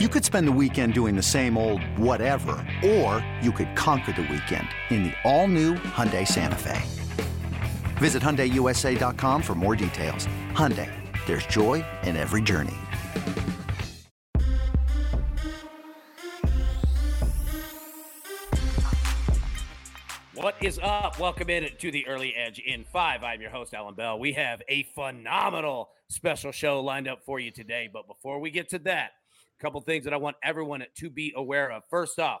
You could spend the weekend doing the same old whatever, or you could conquer the weekend in the all-new Hyundai Santa Fe. Visit HyundaiUSA.com for more details. Hyundai, there's joy in every journey. What is up? Welcome in to the Early Edge in five. I'm your host, Allan Bell. We have a phenomenal special show lined up for you today. But before we get to that, a couple things that I want everyone to be aware of. First off,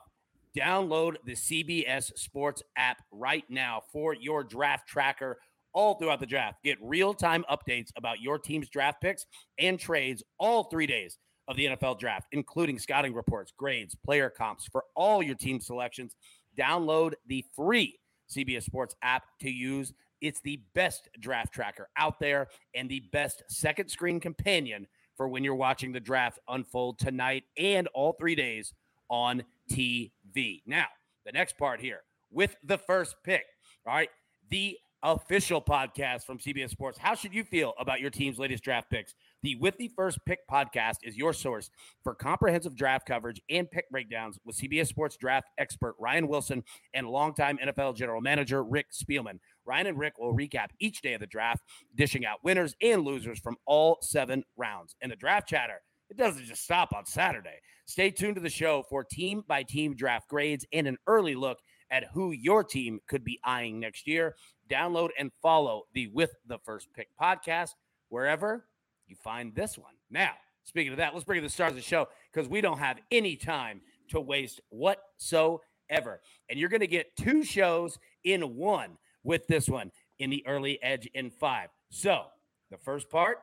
download the CBS Sports app right now for your draft tracker all throughout the draft. Get real time updates about your team's draft picks and trades all three days of the NFL draft, including scouting reports, grades, player comps for all your team selections. Download the free CBS Sports app to use. It's the best draft tracker out there and the best second screen companion for when you're watching the draft unfold tonight and all three days on TV. Now, the next part here with the first pick. All right. The official podcast from CBS Sports. How should you feel about your team's latest draft picks? The With the First Pick podcast is your source for comprehensive draft coverage and pick breakdowns with CBS Sports draft expert Ryan Wilson and longtime NFL general manager Rick Spielman. Ryan and Rick will recap each day of the draft, dishing out winners and losers from all seven rounds. And the draft chatter, it doesn't just stop on Saturday. Stay tuned to the show for team by team draft grades and an early look at who your team could be eyeing next year. Download and follow the With the First Pick podcast wherever you find this one. Now, speaking of that, let's bring in the stars of the show because we don't have any time to waste whatsoever. And you're going to get two shows in one with this one in the early edge in five. So, the first part,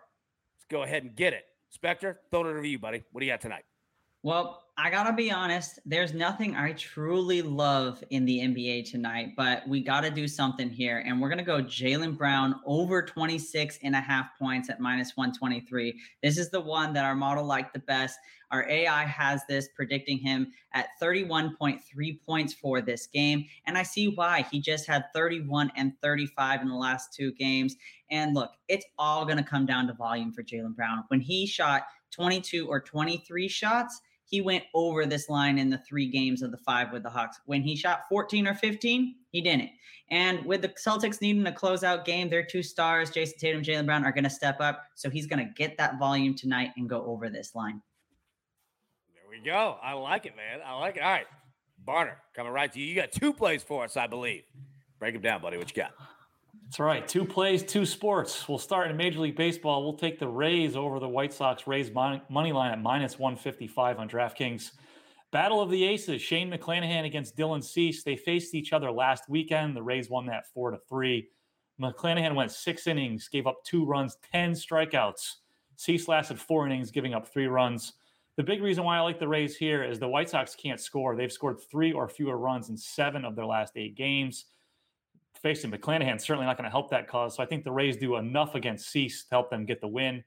let's go ahead and get it. Spector, throw it over to you, buddy. What do you got tonight? Well, I gotta be honest, there's nothing I truly love in the NBA tonight, but we gotta do something here. And we're gonna go Jaylen Brown over 26 and a half points at minus 123. This is the one that our model liked the best. Our AI has this predicting him at 31.3 points for this game. And I see why. He just had 31 and 35 in the last two games. And look, it's all gonna come down to volume for Jaylen Brown. When he shot 22 or 23 shots, he went over this line in the three games of the five with the Hawks. When he shot 14 or 15, he didn't. And with the Celtics needing a closeout game, their two stars, Jayson Tatum, Jaylen Brown, are going to step up. So he's going to get that volume tonight and go over this line. There we go. I like it, man. I like it. All right. Barner, coming right to you. You got two plays for us, I believe. Break them down, buddy. What you got? That's right. Two plays, two sports. We'll start in Major League Baseball. We'll take the Rays over the White Sox. Rays money line at minus 155 on DraftKings. Battle of the Aces. Shane McClanahan against Dylan Cease. They faced each other last weekend. The Rays won that four to three. McClanahan went six innings, gave up two runs, 10 strikeouts. Cease lasted four innings, giving up three runs. The big reason why I like the Rays here is the White Sox can't score. They've scored three or fewer runs in seven of their last eight games facing McClanahan certainly not going to help that cause. So I think the Rays do enough against Cease to help them get the win.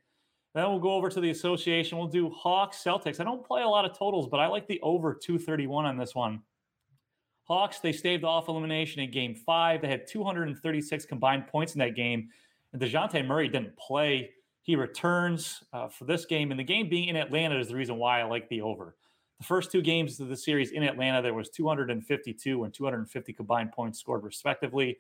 Then we'll go over to the association. We'll do Hawks Celtics. I don't play a lot of totals, but I like the over 231 on this one. Hawks, they staved off elimination in game five. They had 236 combined points in that game. And Dejounte Murray didn't play. He returns uh, for this game. And the game being in Atlanta is the reason why I like the over. The first two games of the series in Atlanta, there was 252 and 250 combined points scored respectively.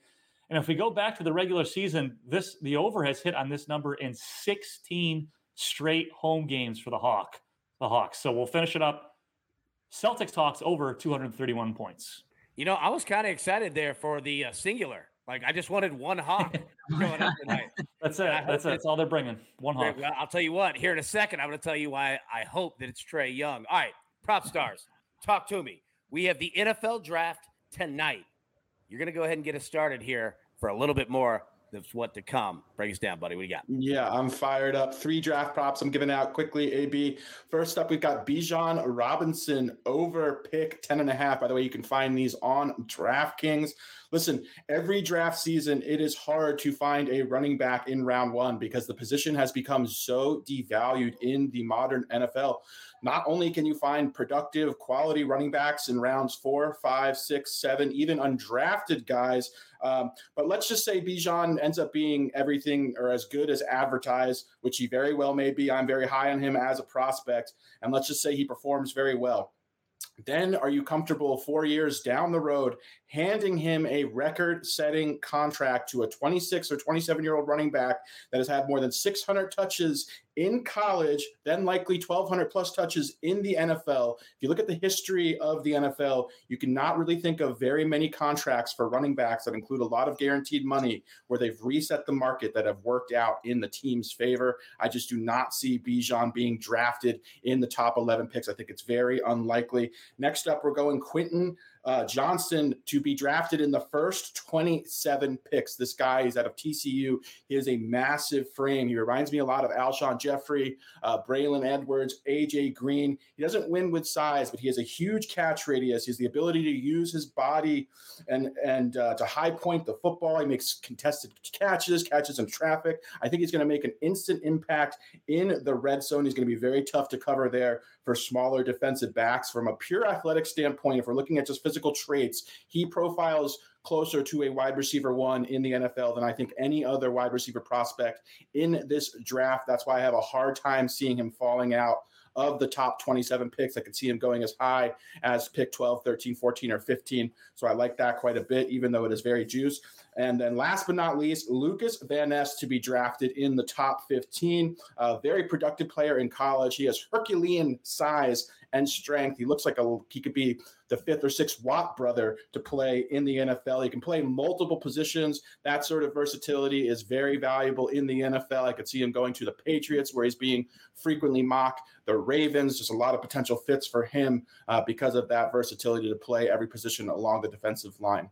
And if we go back to the regular season, this the over has hit on this number in 16 straight home games for the Hawk, the Hawks. So we'll finish it up. Celtics Hawks over 231 points. You know, I was kind of excited there for the uh, singular. Like I just wanted one hawk going up tonight. That's it. That's it. That's all they're bringing. One hawk. I'll tell you what. Here in a second, I'm going to tell you why I hope that it's Trae Young. All right, prop stars, talk to me. We have the NFL draft tonight. You're going to go ahead and get us started here for a little bit more of what to come. Break us down, buddy. What do you got? Yeah, I'm fired up. Three draft props I'm giving out quickly, AB. First up, we've got Bijan Robinson over pick 10 and a half. By the way, you can find these on DraftKings. Listen, every draft season, it is hard to find a running back in round one because the position has become so devalued in the modern NFL. Not only can you find productive, quality running backs in rounds four, five, six, seven, even undrafted guys, um, but let's just say Bijan ends up being every everything or as good as advertised, which he very well may be. I'm very high on him as a prospect. And let's just say he performs very well. Then are you comfortable four years down the road handing him a record setting contract to a 26 or 27 year old running back that has had more than 600 touches in college, then likely 1,200 plus touches in the NFL. If you look at the history of the NFL, you cannot really think of very many contracts for running backs that include a lot of guaranteed money where they've reset the market that have worked out in the team's favor. I just do not see Bijan being drafted in the top 11 picks. I think it's very unlikely. Next up, we're going Quentin uh, Johnston to be drafted in the first 27 picks. This guy is out of TCU. He has a massive frame. He reminds me a lot of Alshon Jeffery, uh, Braylon Edwards, AJ Green. He doesn't win with size, but he has a huge catch radius. He has the ability to use his body and and uh, to high point the football. He makes contested catches, catches in traffic. I think he's going to make an instant impact in the red zone. He's going to be very tough to cover there for smaller defensive backs. From a pure athletic standpoint, if we're looking at just physical traits, he profiles closer to a wide receiver one in the NFL than I think any other wide receiver prospect in this draft. That's why I have a hard time seeing him falling out of the top 27 picks. I could see him going as high as pick 12, 13, 14, or 15. So I like that quite a bit, even though it is very juice. And then last but not least, Lucas Van Ness to be drafted in the top 15. A very productive player in college. He has Herculean size and strength. He looks like a he could be the fifth or sixth Watt brother to play in the NFL. He can play multiple positions. That sort of versatility is very valuable in the NFL. I could see him going to the Patriots, where he's being frequently mocked. The Ravens, just a lot of potential fits for him uh, because of that versatility to play every position along the defensive line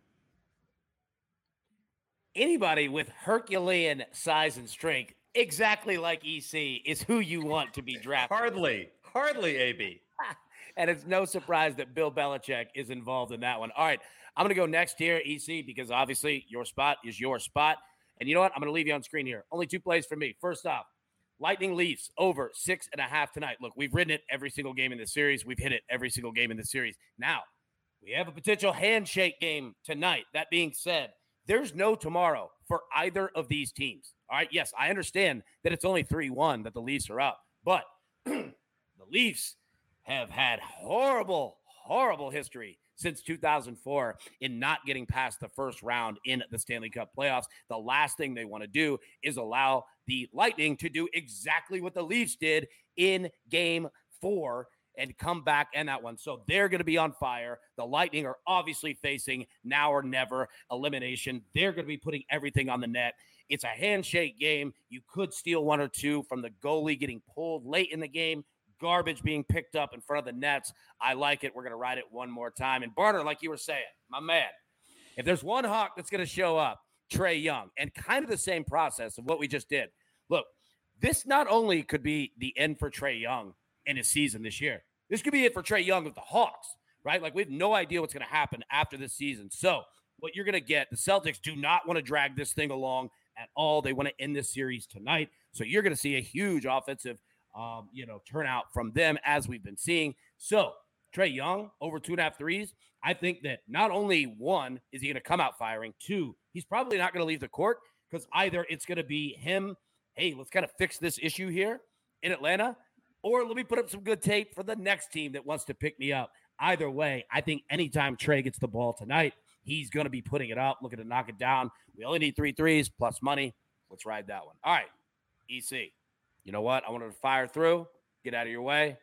anybody with Herculean size and strength, exactly like EC, is who you want to be drafted. Hardly, hardly AB. and it's no surprise that Bill Belichick is involved in that one. All right, I'm going to go next here, EC, because obviously your spot is your spot. And you know what? I'm going to leave you on screen here. Only two plays for me. First off, Lightning Leafs over six and a half tonight. Look, we've ridden it every single game in the series. We've hit it every single game in the series. Now, we have a potential handshake game tonight. That being said, there's no tomorrow for either of these teams. All right. Yes, I understand that it's only 3 1 that the Leafs are up, but the Leafs have had horrible, horrible history since 2004 in not getting past the first round in the Stanley Cup playoffs. The last thing they want to do is allow the Lightning to do exactly what the Leafs did in game four and come back and that one. So they're going to be on fire. The Lightning are obviously facing now or never elimination. They're going to be putting everything on the net. It's a handshake game. You could steal one or two from the goalie getting pulled late in the game, garbage being picked up in front of the nets. I like it. We're going to ride it one more time. And Barner, like you were saying, my man, if there's one Hawk that's going to show up, Trae Young, and kind of the same process of what we just did. Look, this not only could be the end for Trae Young in his season this year. This could be it for Trae Young with the Hawks, right? Like we have no idea what's going to happen after this season. So what you're going to get, the Celtics do not want to drag this thing along at all. They want to end this series tonight. So you're going to see a huge offensive, um, you know, turnout from them as we've been seeing. So Trae Young over two and a half threes. I think that not only one is he going to come out firing, two, he's probably not going to leave the court because either it's going to be him, hey, let's kind of fix this issue here in Atlanta, or let me put up some good tape for the next team that wants to pick me up. Either way, I think anytime Trae gets the ball tonight, he's going to be putting it up, looking to knock it down. We only need three threes plus money. Let's ride that one. All right, EC. You know what? I wanted to fire through. Get out of your way.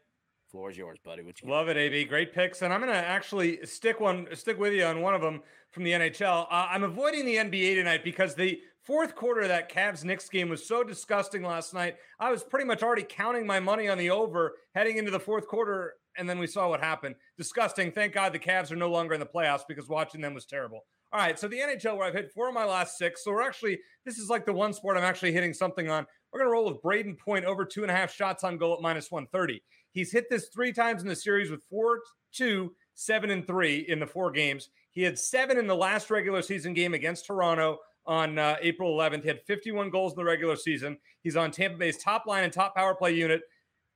Floor is yours, buddy. What you Love it, AB. Great picks, and I'm going to actually stick one, stick with you on one of them from the NHL. Uh, I'm avoiding the NBA tonight because the Fourth quarter of that Cavs Knicks game was so disgusting last night. I was pretty much already counting my money on the over heading into the fourth quarter, and then we saw what happened. Disgusting. Thank God the Cavs are no longer in the playoffs because watching them was terrible. All right, so the NHL where I've hit four of my last six. So we're actually this is like the one sport I'm actually hitting something on. We're gonna roll with Brayden Point over two and a half shots on goal at minus 130. He's hit this three times in the series with four, two, seven, and three in the four games. He had seven in the last regular season game against Toronto on uh, April 11th. He had 51 goals in the regular season. He's on Tampa Bay's top line and top power play unit.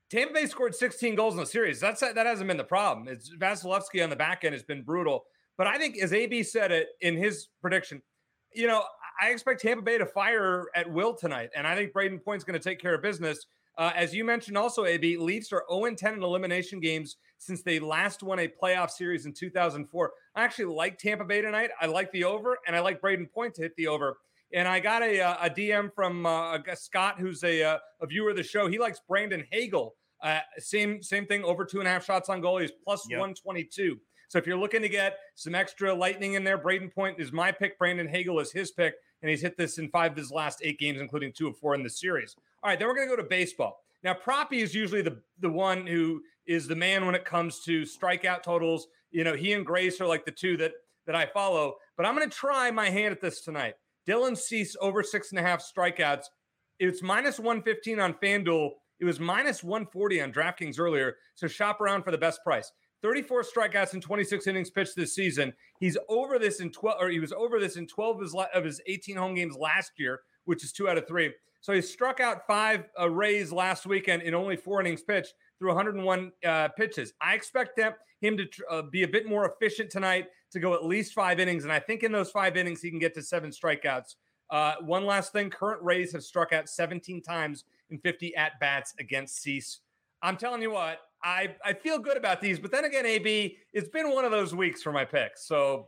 Tampa Bay scored 16 goals in the series. That's that hasn't been the problem. It's Vasilevskiy on the back end has been brutal. But I think, as AB said it in his prediction, you know, I expect Tampa Bay to fire at will tonight, and I think Brayden Point's going to take care of business. Uh, as you mentioned, also AB Leafs are 0 10 in elimination games since they last won a playoff series in 2004. I actually like Tampa Bay tonight. I like the over, and I like Brayden Point to hit the over. And I got a, uh, a DM from uh, Scott, who's a, uh, a viewer of the show. He likes Brandon Hagel. Uh, same same thing, over two and a half shots on goal. He's plus yep. 122. So if you're looking to get some extra lightning in there, Brayden Point is my pick. Brandon Hagel is his pick, and he's hit this in five of his last eight games, including two of four in the series. All right, then we're going to go to baseball. Now, Proppy is usually the the one who is the man when it comes to strikeout totals. You know, he and Grace are like the two that that I follow. But I'm going to try my hand at this tonight. Dylan Cease over six and a half strikeouts. It's minus 115 on FanDuel. It was minus 140 on DraftKings earlier. So shop around for the best price. 34 strikeouts in 26 innings pitched this season. He's over this in 12, or he was over this in 12 of his, of his 18 home games last year, which is two out of three. So he struck out five uh, Rays last weekend in only four innings pitched through 101 uh, pitches. I expect them, him to uh, be a bit more efficient tonight to go at least five innings. And I think in those five innings, he can get to seven strikeouts. Uh, one last thing current Rays have struck out 17 times in 50 at bats against Cease. I'm telling you what, I, I feel good about these. But then again, AB, it's been one of those weeks for my picks. So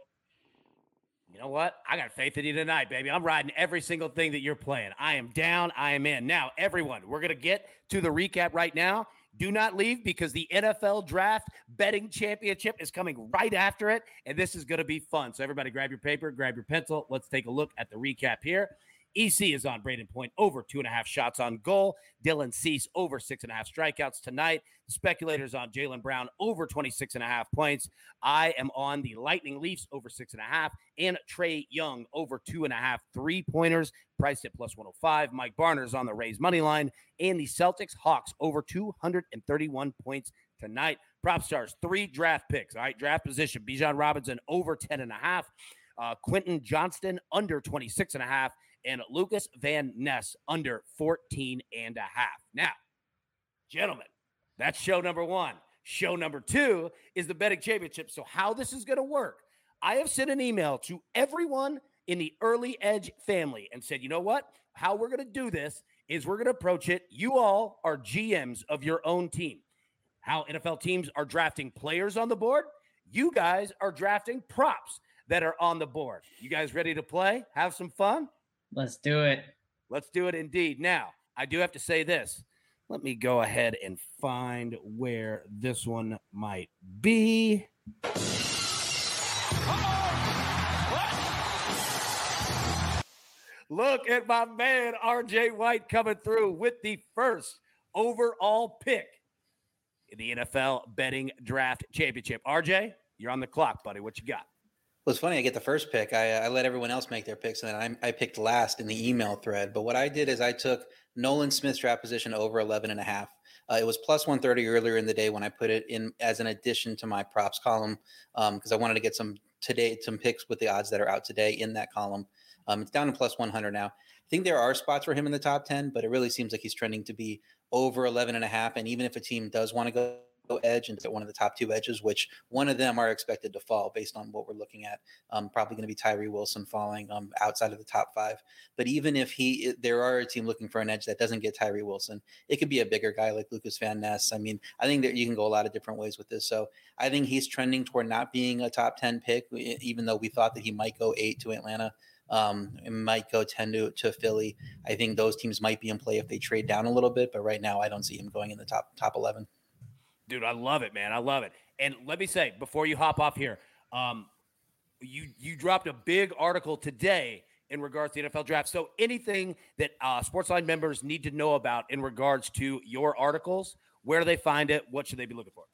you know what? I got faith in you tonight, baby. I'm riding every single thing that you're playing. I am down. I am in. Now, everyone, we're going to get to the recap right now. Do not leave because the NFL Draft Betting Championship is coming right after it, and this is going to be fun. So, everybody, grab your paper, grab your pencil. Let's take a look at the recap here. EC is on Brayden Point over two and a half shots on goal. Dylan Cease over six and a half strikeouts tonight. The Speculators on Jaylen Brown over 26 and a half points. I am on the Lightning Leafs over six and a half and Trae Young over two and a half three pointers priced at plus 105. Mike Barner's on the Rays money line and the Celtics Hawks over 231 points tonight. Prop stars, three draft picks. All right, draft position. Bijan Robinson over 10 and a half. Uh, Quentin Johnston under 26 and a half and Lucas Van Ness under 14 and a half. Now, gentlemen, that's show number one. Show number two is the betting championship. So, how this is going to work, I have sent an email to everyone in the early edge family and said, you know what? How we're going to do this is we're going to approach it. You all are GMs of your own team. How NFL teams are drafting players on the board, you guys are drafting props that are on the board. You guys ready to play? Have some fun? Let's do it. Let's do it indeed. Now, I do have to say this. Let me go ahead and find where this one might be. Look at my man RJ White coming through with the first overall pick in the NFL betting draft championship. RJ, you're on the clock, buddy. What you got? Well, it's funny. I get the first pick. I, I let everyone else make their picks, and then I, I, picked last in the email thread. But what I did is I took Nolan Smith's draft position over 11 and a half. Uh, it was plus 130 earlier in the day when I put it in as an addition to my props column because um, I wanted to get some today some picks with the odds that are out today in that column. Um, it's down to plus 100 now. I think there are spots for him in the top 10, but it really seems like he's trending to be over 11 and a half. And even if a team does want to go edge into one of the top two edges, which one of them are expected to fall based on what we're looking at. Um, probably going to be Tyree Wilson falling um, outside of the top five. But even if he, there are a team looking for an edge that doesn't get Tyree Wilson, it could be a bigger guy like Lucas Van Ness. I mean, I think that you can go a lot of different ways with this. So I think he's trending toward not being a top 10 pick, even though we thought that he might go eight to Atlanta. Um, it might go 10 to, to Philly. I think those teams might be in play if they trade down a little bit, but right now I don't see him going in the top top 11. Dude, I love it, man. I love it. And let me say, before you hop off here, um, you you dropped a big article today in regards to the NFL draft. So anything that uh, Sportsline members need to know about in regards to your articles, where do they find it? What should they be looking for?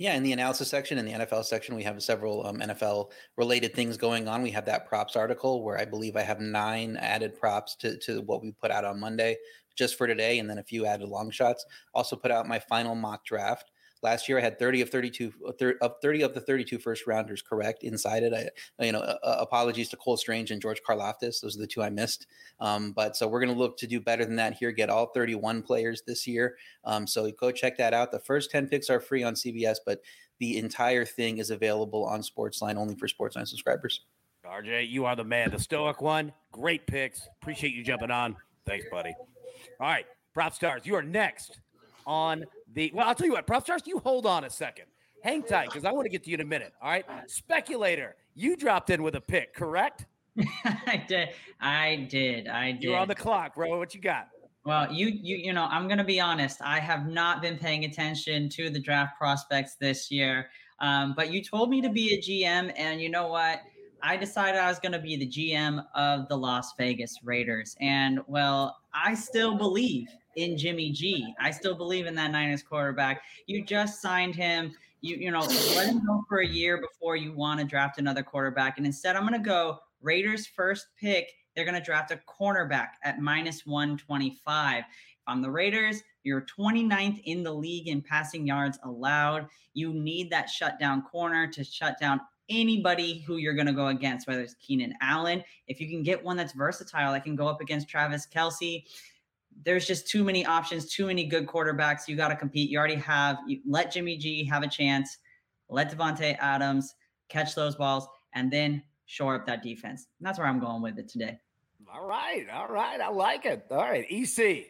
Yeah, in the analysis section, in the NFL section, we have several um, NFL related things going on. We have that props article where I believe I have nine added props to, to what we put out on Monday just for today, and then a few added long shots. Also put out my final mock draft. Last year, I had 30 of 32 of 30 of the 32 first rounders correct inside it. I, you know, uh, apologies to Cole Strange and George Karlaftis; those are the two I missed. Um, but so we're going to look to do better than that here. Get all 31 players this year. Um, so go check that out. The first 10 picks are free on CBS, but the entire thing is available on Sportsline only for Sportsline subscribers. RJ, you are the man, the stoic one. Great picks. Appreciate you jumping on. Thanks, buddy. All right, prop stars, you are next on the. Well, I'll tell you what, Prof. stars, you hold on a second. Hang tight because I want to get to you in a minute. All right, speculator, you dropped in with a pick, correct? I did. I did. I did. You're on the clock, bro. What you got? Well, you you you know, I'm gonna be honest. I have not been paying attention to the draft prospects this year. Um, but you told me to be a GM, and you know what? I decided I was going to be the GM of the Las Vegas Raiders. And well, I still believe in Jimmy G. I still believe in that Niners quarterback. You just signed him. You you know, let him go for a year before you want to draft another quarterback. And instead, I'm going to go Raiders first pick. They're going to draft a cornerback at minus 125. If I'm the Raiders, you're 29th in the league in passing yards allowed. You need that shutdown corner to shut down anybody who you're going to go against, whether it's Keenan Allen. If you can get one that's versatile, that can go up against Travis Kelce. There's just too many options, too many good quarterbacks. You got to compete. You already have. You let Jimmy G have a chance. Let Davante Adams catch those balls, and then shore up that defense. And that's where I'm going with it today. All right, all right, I like it. All right, EC,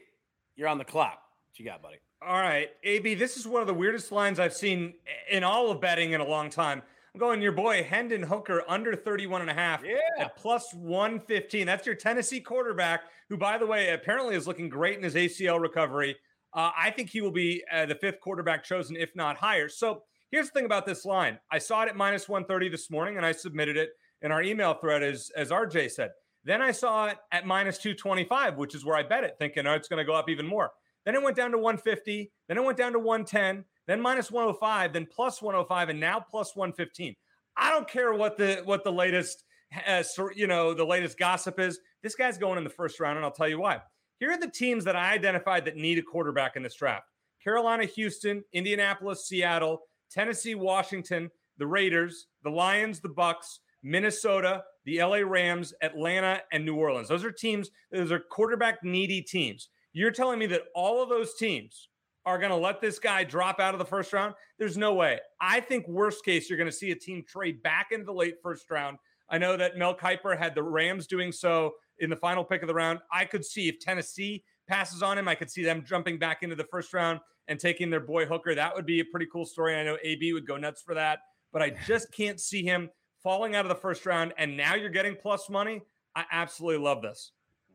you're on the clock. What you got, buddy? All right, AB, this is one of the weirdest lines I've seen in all of betting in a long time. I'm going your boy Hendon Hooker under 31 and a half yeah. at plus 115. That's your Tennessee quarterback, who, by the way, apparently is looking great in his ACL recovery. Uh, I think he will be uh, the fifth quarterback chosen, if not higher. So here's the thing about this line. I saw it at minus 130 this morning, and I submitted it in our email thread, as, as RJ said. Then I saw it at minus 225, which is where I bet it, thinking, oh, it's going to go up even more. Then it went down to 150. Then it went down to 110. Then minus 105. Then plus 105, and now plus 115. I don't care what the what the latest uh, you know the latest gossip is. This guy's going in the first round, and I'll tell you why. Here are the teams that I identified that need a quarterback in this draft: Carolina, Houston, Indianapolis, Seattle, Tennessee, Washington, the Raiders, the Lions, the Bucks, Minnesota, the LA Rams, Atlanta, and New Orleans. Those are teams. Those are quarterback needy teams. You're telling me that all of those teams are going to let this guy drop out of the first round? There's no way. I think worst case, you're going to see a team trade back into the late first round. I know that Mel Kiper had the Rams doing so in the final pick of the round. I could see if Tennessee passes on him, I could see them jumping back into the first round and taking their boy Hooker. That would be a pretty cool story. I know AB would go nuts for that, but I just can't see him falling out of the first round. And now you're getting plus money. I absolutely love this.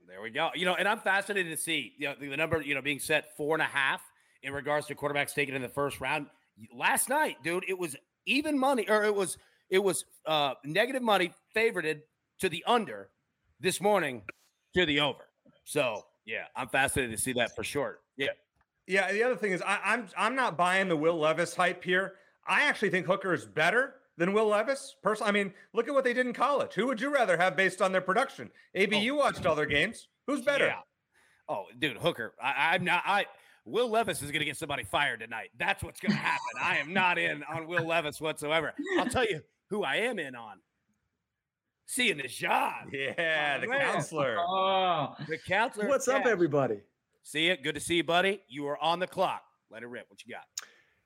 There we go. You know, and I'm fascinated to see you know, the, the number, you know, being set four and a half in regards to quarterbacks taken in the first round. Last night, dude, it was even money, or it was it was uh negative money favorited to the under this morning to the over. So yeah, I'm fascinated to see that for sure. Yeah. Yeah. The other thing is I, I'm I'm not buying the Will Levis hype here. I actually think Hooker is better than Will Levis. Personally, I mean, look at what they did in college. Who would you rather have based on their production? AB, oh. you watched all their games. Who's better? Yeah. Oh, dude, Hooker. I, I'm not. I Will Levis is going to get somebody fired tonight. That's what's going to happen. I am not in on Will Levis whatsoever. I'll tell you who I am in on. Seeing the shot. Yeah, oh, the man. counselor. Oh, the counselor. What's up, everybody? See it. Good to see you, buddy. You are on the clock. Let it rip. What you got?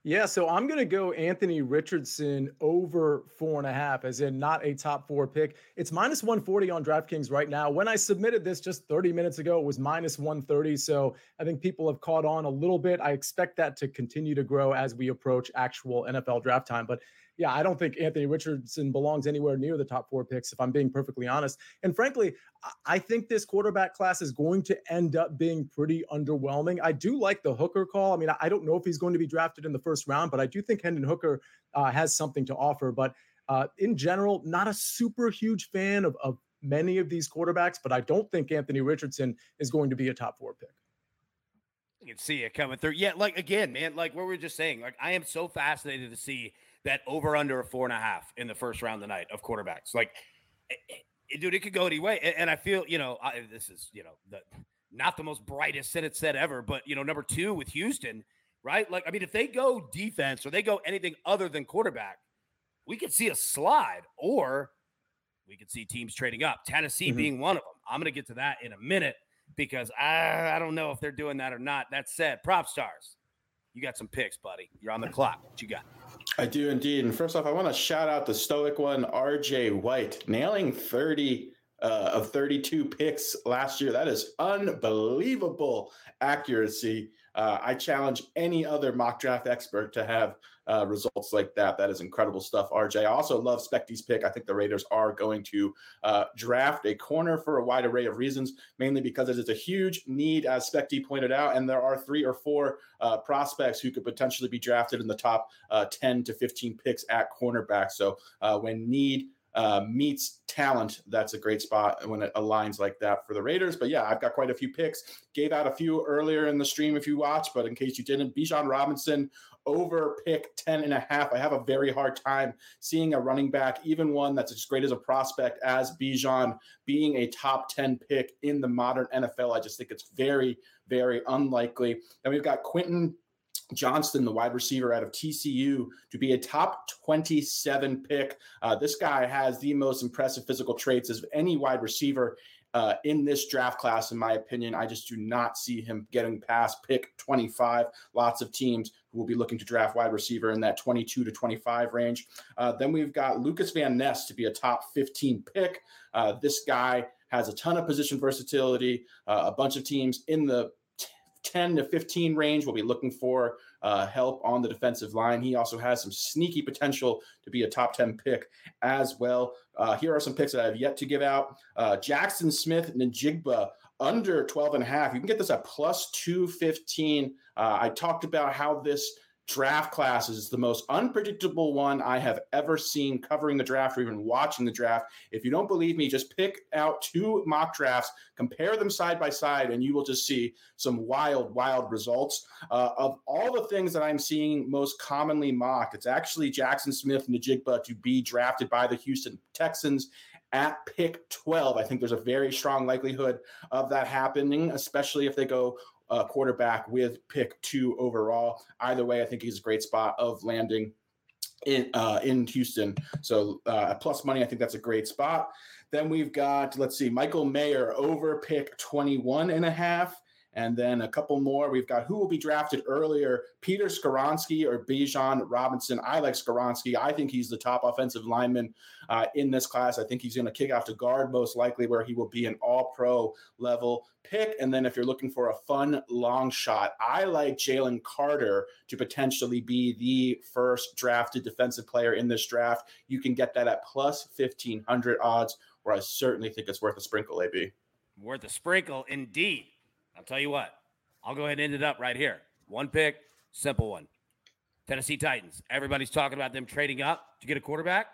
Yeah, so I'm going to go Anthony Richardson over four and a half, as in not a top four pick. It's minus 140 on DraftKings right now. When I submitted this just 30 minutes ago, it was minus 130. So I think people have caught on a little bit. I expect that to continue to grow as we approach actual NFL draft time. But yeah, I don't think Anthony Richardson belongs anywhere near the top four picks, if I'm being perfectly honest. And frankly, I think this quarterback class is going to end up being pretty underwhelming. I do like the Hooker call. I mean, I don't know if he's going to be drafted in the first round, but I do think Hendon Hooker uh, has something to offer. But uh, in general, not a super huge fan of, of many of these quarterbacks, but I don't think Anthony Richardson is going to be a top four pick. You can see it coming through. Yeah, like again, man, like what we were just saying, like I am so fascinated to see that over under a four and a half in the first round tonight of quarterbacks. Like, it, eh, it, eh, dude, it could go any way. And, and I feel, you know, I, this is, you know, the not the most brightest sentence said ever, but you know, number two with Houston, right? Like, I mean, if they go defense or they go anything other than quarterback, we could see a slide, or we could see teams trading up. Tennessee mm-hmm. being one of them. I'm going to get to that in a minute because I, I don't know if they're doing that or not. That said, prop stars, you got some picks, buddy. You're on the clock. What you got? I do indeed. And first off, I want to shout out the stoic one, RJ White, nailing 30 uh, of 32 picks last year. That is unbelievable accuracy. Uh, I challenge any other mock draft expert to have uh, results like that. That is incredible stuff, RJ. I also love Specty's pick. I think the Raiders are going to uh, draft a corner for a wide array of reasons, mainly because it is a huge need, as Specty pointed out, and there are three or four uh, prospects who could potentially be drafted in the top uh, 10 to 15 picks at cornerback. So uh, when need uh, meets talent, that's a great spot when it aligns like that for the Raiders. But yeah, I've got quite a few picks. Gave out a few earlier in the stream if you watch, but in case you didn't, Bijan Robinson over pick 10 and a half. I have a very hard time seeing a running back, even one that's as great as a prospect as Bijan, being a top 10 pick in the modern NFL. I just think it's very, very unlikely. And we've got Quentin Johnston, the wide receiver out of TCU, to be a top 27 pick. Uh, this guy has the most impressive physical traits of any wide receiver uh, in this draft class, in my opinion. I just do not see him getting past pick 25. Lots of teams who will be looking to draft wide receiver in that 22 to 25 range. Uh, then we've got Lucas Van Ness to be a top 15 pick. Uh, this guy has a ton of position versatility. Uh, a bunch of teams in the 10 to 15 range will be looking for uh, help on the defensive line. He also has some sneaky potential to be a top 10 pick as well. Uh, here are some picks that I have yet to give out. Uh, Jaxon Smith-Njigba under 12 and a half. You can get this at plus 215. Uh, I talked about how this draft class is the most unpredictable one I have ever seen covering the draft or even watching the draft. If you don't believe me, just pick out two mock drafts, compare them side by side, and you will just see some wild, wild results. Uh, of all the things that I'm seeing most commonly mocked, it's actually Jaxon Smith-Njigba to be drafted by the Houston Texans at pick 12. I think there's a very strong likelihood of that happening, especially if they go uh, quarterback with pick two overall. Either way, I think he's a great spot of landing in uh, in Houston. So uh, plus money, I think that's a great spot. Then we've got let's see, Michael Mayer over pick 21 and a half. And then a couple more. We've got who will be drafted earlier Peter Skoronski or Bijan Robinson. I like Skoronski. I think he's the top offensive lineman uh, in this class. I think he's going to kick off to guard most likely, where he will be an all pro level pick. And then if you're looking for a fun long shot, I like Jalen Carter to potentially be the first drafted defensive player in this draft. You can get that at plus 1500 odds, where I certainly think it's worth a sprinkle, AB. Worth a sprinkle, indeed. I'll tell you what, I'll go ahead and end it up right here. One pick, simple one. Tennessee Titans. Everybody's talking about them trading up to get a quarterback.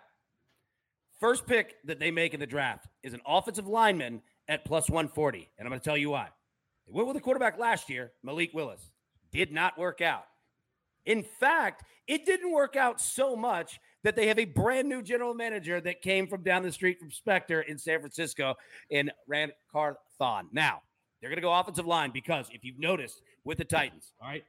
First pick that they make in the draft is an offensive lineman at plus 140. And I'm going to tell you why. They went with a quarterback last year, Malik Willis. Did not work out. In fact, it didn't work out so much that they have a brand new general manager that came from down the street from Spector in San Francisco in Ran Carthon. Now, they're going to go offensive line because if you've noticed with the Titans, all right,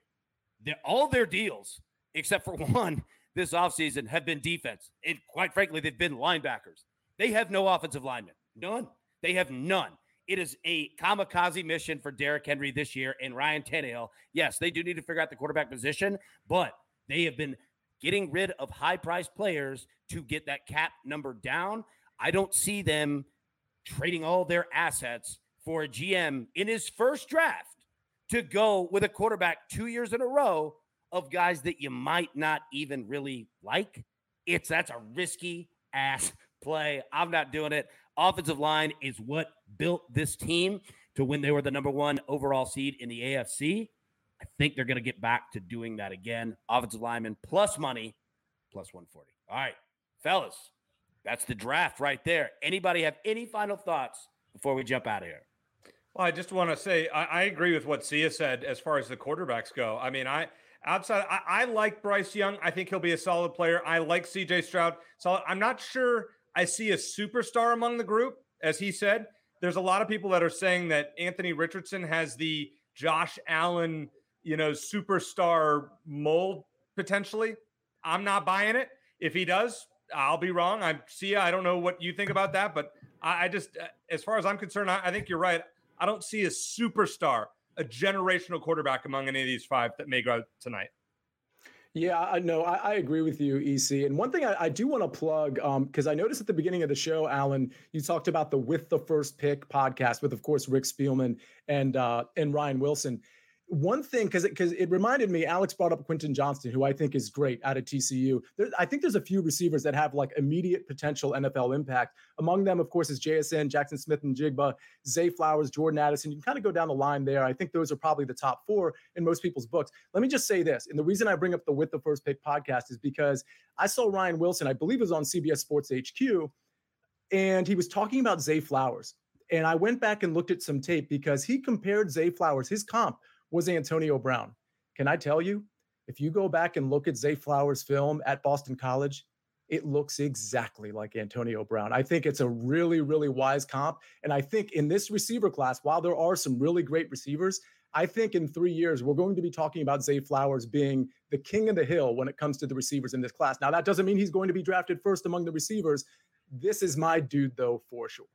all their deals, except for one this offseason, have been defense. And quite frankly, they've been linebackers. They have no offensive linemen. None. They have none. It is a kamikaze mission for Derrick Henry this year and Ryan Tannehill. Yes, they do need to figure out the quarterback position, but they have been getting rid of high priced players to get that cap number down. I don't see them trading all their assets for a GM in his first draft to go with a quarterback two years in a row of guys that you might not even really like. It's that's a risky ass play. I'm not doing it. Offensive line is what built this team to when they were the number one overall seed in the AFC. I think they're going to get back to doing that again. Offensive lineman plus money, plus 140. All right, fellas, that's the draft right there. Anybody have any final thoughts before we jump out of here? Well, I just want to say I, I, agree with what Sia said as far as the quarterbacks go. I mean, I outside I, I, like Bryce Young. I think he'll be a solid player. I like CJ Stroud. So I'm not sure I see a superstar among the group, as he said. There's a lot of people that are saying that Anthony Richardson has the Josh Allen, you know, superstar mold potentially. I'm not buying it. If he does, I'll be wrong. I'm Sia. I don't know what you think about that, but I, I just, uh, as far as I'm concerned, I, I think you're right. I don't see a superstar, a generational quarterback among any of these five that may go tonight. Yeah, I know. I, I, agree with you, EC. And one thing I, I do want to plug, because um, I noticed at the beginning of the show, Allan, you talked about the With the First Pick podcast with, of course, Rick Spielman and uh, and Ryan Wilson one thing because it, because it reminded me alex brought up quentin johnston who i think is great out of tcu there, i think there's a few receivers that have like immediate potential nfl impact. Among them of course is jsn jaxon smith-njigba zay flowers jordan addison. You can kind of go down the line there. I think those are probably the top four in most people's books. Let me just say this and the reason i bring up the with the first pick podcast is because i saw ryan wilson i believe it was on cbs sports hq and he was talking about zay flowers. And i went back and looked at some tape because he compared zay flowers his comp was Antonio Brown. Can I tell you, if you go back and look at Zay Flowers' film at Boston College, it looks exactly like Antonio Brown. I think it's a really, really wise comp. And I think in this receiver class, while there are some really great receivers, I think in three years, we're going to be talking about Zay Flowers being the king of the hill when it comes to the receivers in this class. Now, that doesn't mean he's going to be drafted first among the receivers. This is my dude, though, for sure.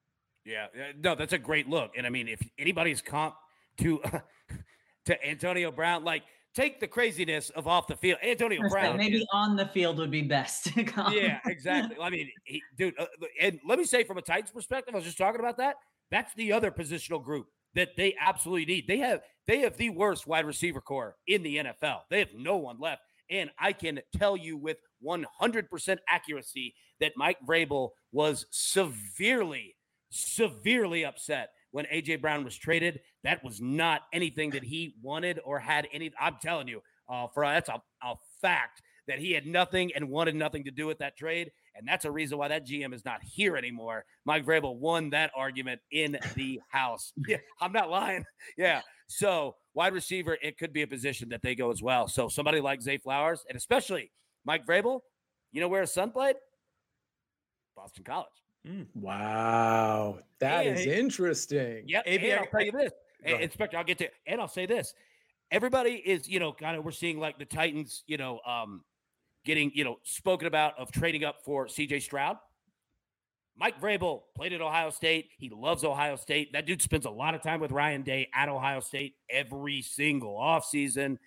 Yeah. No, that's a great look. And I mean, if anybody's comp to to Antonio Brown. Like, take the craziness of off the field. Antonio Brown. Maybe is, on the field would be best. yeah, exactly. I mean, he, dude, uh, and let me say from a Titans perspective, I was just talking about that. That's the other positional group that they absolutely need. They have they have the worst wide receiver corps in the NFL. They have no one left. And I can tell you with 100% accuracy that Mike Vrabel was severely, severely upset when AJ Brown was traded. That was not anything that he wanted or had any. I'm telling you, uh, for that's a, a fact that he had nothing and wanted nothing to do with that trade. And that's a reason why that GM is not here anymore. Mike Vrabel won that argument in the house. Yeah, I'm not lying. Yeah. So wide receiver, it could be a position that they go as well. So somebody like Zay Flowers, and especially Mike Vrabel, you know where his son played? Boston College. Mm. Wow, that and, is interesting. Yeah, and I'll tell you this, Inspector. I'll get to, and I'll say this: everybody is, you know, kind of we're seeing like the Titans, you know, um, getting, you know, spoken about of trading up for C.J. Stroud. Mike Vrabel played at Ohio State. He loves Ohio State. That dude spends a lot of time with Ryan Day at Ohio State every single offseason.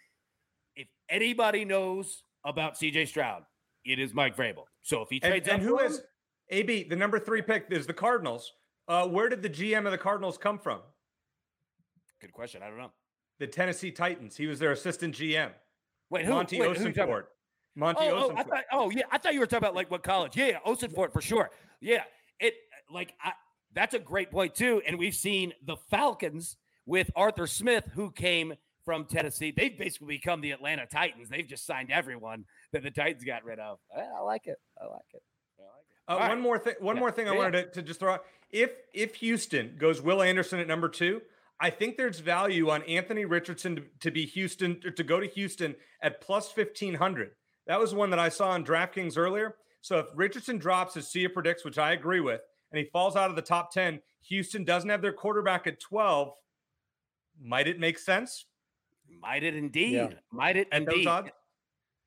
If anybody knows about CJ Stroud, it is Mike Vrabel. So if he trades and, and who is AB, the number three pick is the Cardinals. Uh, where did the GM of the Cardinals come from? Good question. I don't know. The Tennessee Titans. He was their assistant GM. Wait, who? Monti wait. Monti oh. Oh, I thought, oh, yeah. I thought you were talking about like what college. Yeah, yeah for sure. Yeah, it like I, that's a great point too. And we've seen the Falcons with Arthur Smith, who came from Tennessee. They've basically become the Atlanta Titans. They've just signed everyone that the Titans got rid of. I like it. I like it. Uh, one right. more thing. One yeah. more thing I yeah. wanted to, to just throw out. If if Houston goes Will Anderson at number two, I think there's value on Anthony Richardson to, to be Houston to go to Houston at plus fifteen hundred. That was one that I saw on DraftKings earlier. So if Richardson drops as Sia predicts, which I agree with, and he falls out of the top ten, Houston doesn't have their quarterback at twelve. Might it make sense? Might it indeed? Yeah. Might it at indeed?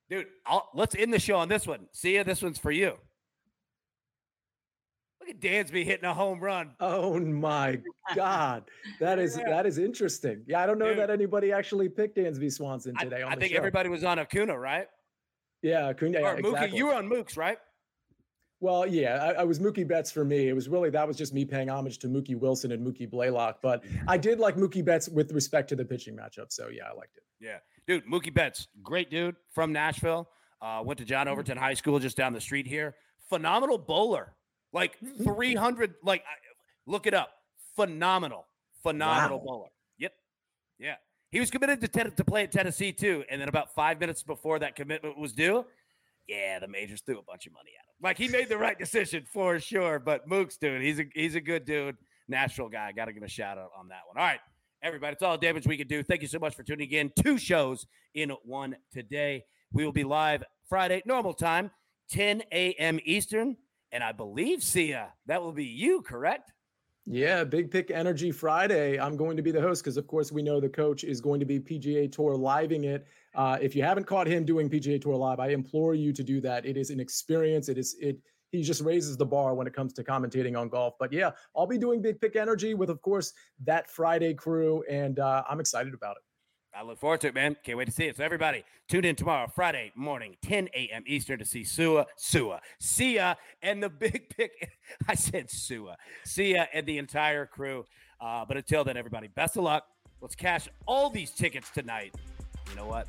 Dude, I'll, let's end the show on this one. See ya. This one's for you. Look at Dansby hitting a home run. Oh my God. That is yeah. that is interesting. Yeah, I don't know Dude. that anybody actually picked Dansby Swanson today. I, I think show. everybody was on Acuna, right? Yeah, Acuna. Yeah, exactly. You were on Mooks, right? Well, yeah, I, I, was Mookie Betts for me. It was really that was just me paying homage to Mookie Wilson and Mookie Blaylock. But I did like Mookie Betts with respect to the pitching matchup. So yeah, I liked it. Yeah, dude, Mookie Betts, great dude from Nashville. Uh, went to John mm-hmm. Overton High School just down the street here. Phenomenal bowler. Like mm-hmm. 300, like look it up. Phenomenal, phenomenal wow. bowler. Yep. Yeah. He was committed to, to play at Tennessee too. And then about five minutes before that commitment was due, yeah, the majors threw a bunch of money at him. Like he made the right decision for sure. But Mooks, dude, he's a he's a good dude, Nashville guy. Got to give a shout out on that one. All right, everybody, it's all the damage we can do. Thank you so much for tuning in. Two shows in one today. We will be live Friday, normal time, 10 a.m. Eastern. And I believe, Sia, that will be you, correct? Yeah, Big Pick Energy Friday. I'm going to be the host because, of course, we know the coach is going to be PGA Tour living it. Uh, if you haven't caught him doing PGA Tour live, I implore you to do that. It is an experience. It is it. He just raises the bar when it comes to commentating on golf. But yeah, I'll be doing Big Pick Energy with, of course, that Friday crew, and uh, I'm excited about it. I look forward to it, man. Can't wait to see it. So everybody, tune in tomorrow, Friday morning, 10 a.m. Eastern, to see Sua, Sua, Sia, and the big pick. I said Sua, Sia, and the entire crew. Uh, but until then, everybody, best of luck. Let's cash all these tickets tonight. You know what?